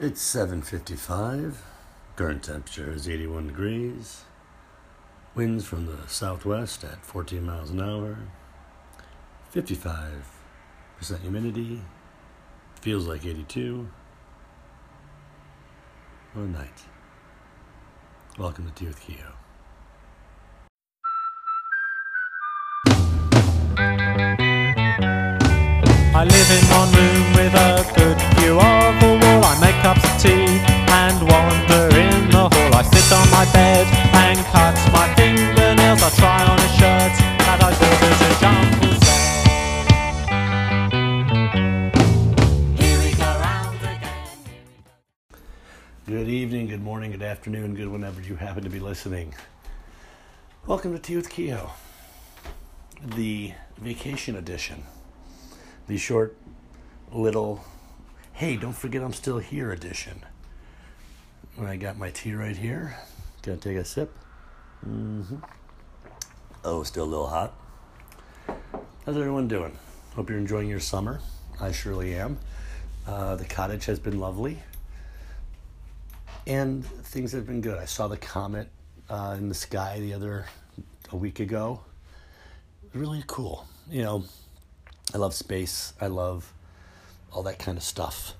It's 7:55. Current temperature is 81 degrees. Winds from the southwest at 14 miles an hour. 55% humidity. Feels like 82. One night. Welcome to Tea with Keo. I live in one room Good evening, good morning, good afternoon, good whenever you happen to be listening. Welcome to Tea with Keo, the vacation edition, the short little, hey, don't forget I'm still here edition. When I got my tea right here, gonna take a sip. hmm Oh, still a little hot. How's everyone doing? Hope you're enjoying your summer. I surely am. Uh, the cottage has been lovely and things have been good. I saw the comet uh, in the sky the other a week ago. Really cool. You know, I love space. I love all that kind of stuff.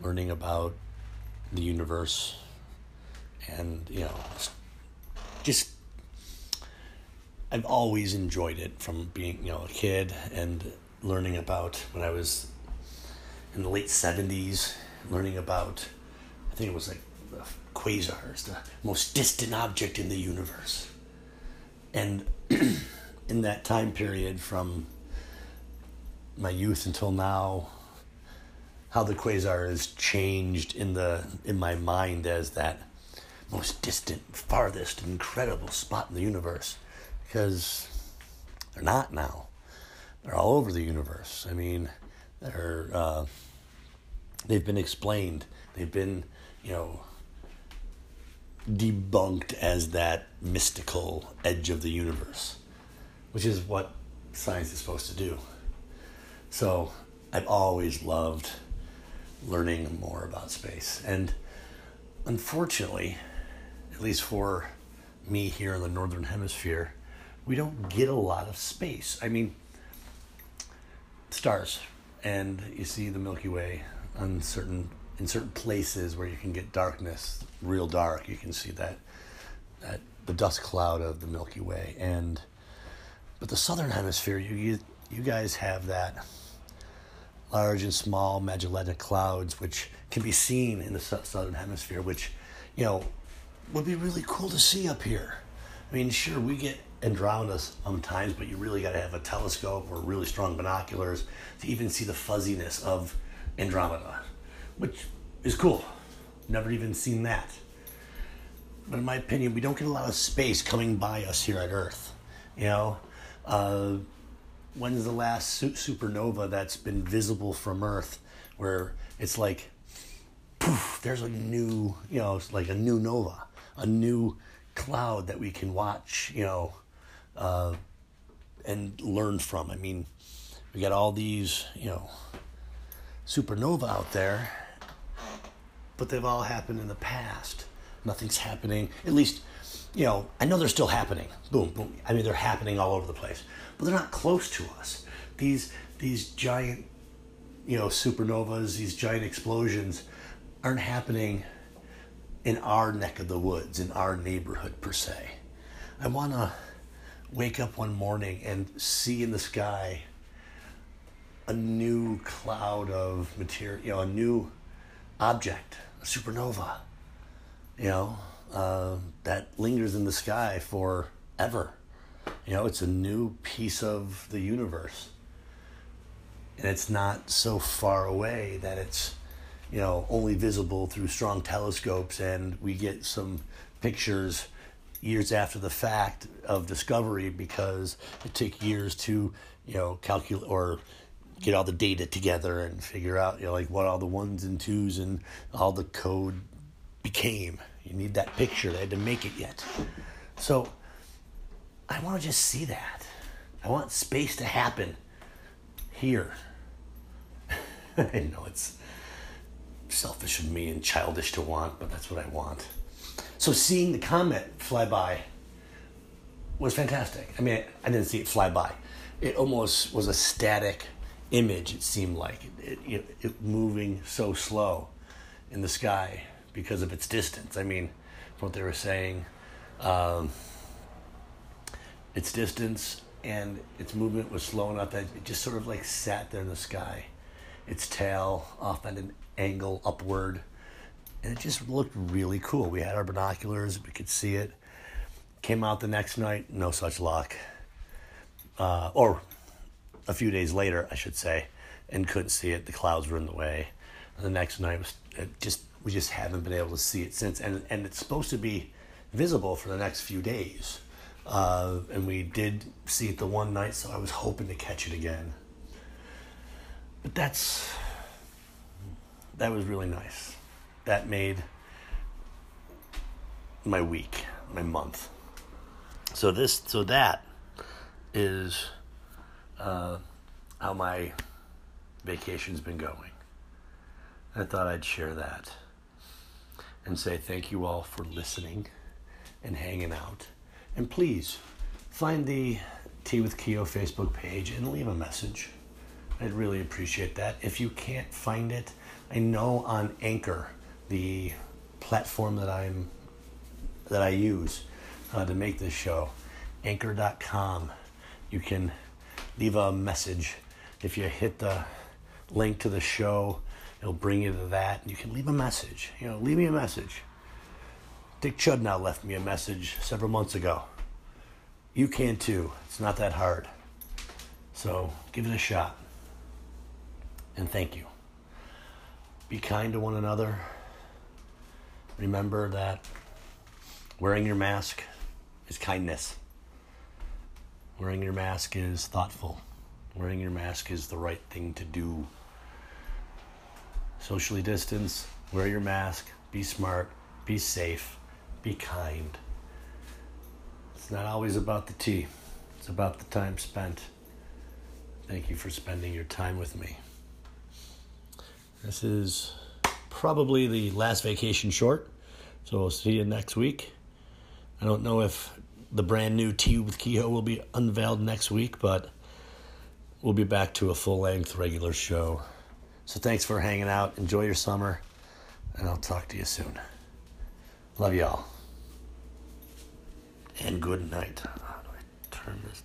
Learning about the universe, and you know, just I've always enjoyed it from being you know a kid and learning about when I was in the late seventies, learning about I think it was like quasars, the most distant object in the universe. And in that time period from my youth until now, how the quasar has changed in the in my mind as that most distant, farthest, incredible spot in the universe. Because they're not now. They're all over the universe. I mean, they're uh, they've been explained. They've been, you know, debunked as that mystical edge of the universe, which is what science is supposed to do. So I've always loved learning more about space. And unfortunately, at least for me here in the Northern Hemisphere, we don't get a lot of space. I mean, stars, and you see the Milky Way on certain in certain places where you can get darkness, real dark. You can see that that the dust cloud of the Milky Way, and but the Southern Hemisphere, you you, you guys have that large and small Magellanic clouds, which can be seen in the sou- Southern Hemisphere, which you know would be really cool to see up here. I mean, sure, we get Andromeda sometimes, but you really got to have a telescope or really strong binoculars to even see the fuzziness of Andromeda, which is cool. Never even seen that. But in my opinion, we don't get a lot of space coming by us here at Earth. You know, uh, when's the last su- supernova that's been visible from Earth where it's like, poof, there's a new, you know, it's like a new nova, a new cloud that we can watch, you know, uh, and learn from. I mean, we got all these, you know, supernova out there, but they've all happened in the past. Nothing's happening, at least, you know, I know they're still happening. Boom, boom. I mean, they're happening all over the place, but they're not close to us. These, these giant, you know, supernovas, these giant explosions aren't happening in our neck of the woods, in our neighborhood per se. I want to wake up one morning and see in the sky a new cloud of material, you know, a new object, a supernova, you know, uh, that lingers in the sky forever. You know, it's a new piece of the universe. And it's not so far away that it's, you know, only visible through strong telescopes and we get some pictures years after the fact of discovery because it took years to, you know, calculate or get all the data together and figure out, you know, like what all the ones and twos and all the code became. You need that picture. They had to make it yet. So I want to just see that. I want space to happen here. I know it's selfish of me and childish to want, but that's what I want. So seeing the comet fly by was fantastic. I mean, I didn't see it fly by. It almost was a static image. It seemed like it, it, it moving so slow in the sky because of its distance. I mean, what they were saying, um, its distance and its movement was slow enough that it just sort of like sat there in the sky, its tail off at an angle upward, and it just looked really cool. We had our binoculars, we could see it. Came out the next night, no such luck. Uh, or a few days later, I should say, and couldn't see it. The clouds were in the way. And the next night was just we just haven't been able to see it since, and and it's supposed to be visible for the next few days. Uh, and we did see it the one night, so I was hoping to catch it again. But that's that was really nice. That made my week, my month. So this, so that is uh, how my vacation's been going. I thought I'd share that and say thank you all for listening and hanging out. And please find the Tea with Keo Facebook page and leave a message. I'd really appreciate that. If you can't find it, I know on Anchor, the platform that I'm that I use uh, to make this show, anchor.com, you can leave a message. If you hit the link to the show, it'll bring you to that. You can leave a message. You know, leave me a message. Dick Chudnow left me a message several months ago. You can too. It's not that hard. So give it a shot. And thank you. Be kind to one another. Remember that wearing your mask is kindness. Wearing your mask is thoughtful. Wearing your mask is the right thing to do. Socially distance, wear your mask, be smart, be safe, be kind. It's not always about the tea, it's about the time spent. Thank you for spending your time with me. This is probably the last vacation short, so we'll see you next week. I don't know if the brand new Tea with Kehoe will be unveiled next week, but we'll be back to a full length regular show. So thanks for hanging out. Enjoy your summer, and I'll talk to you soon. Love y'all. And good night. How do I turn this?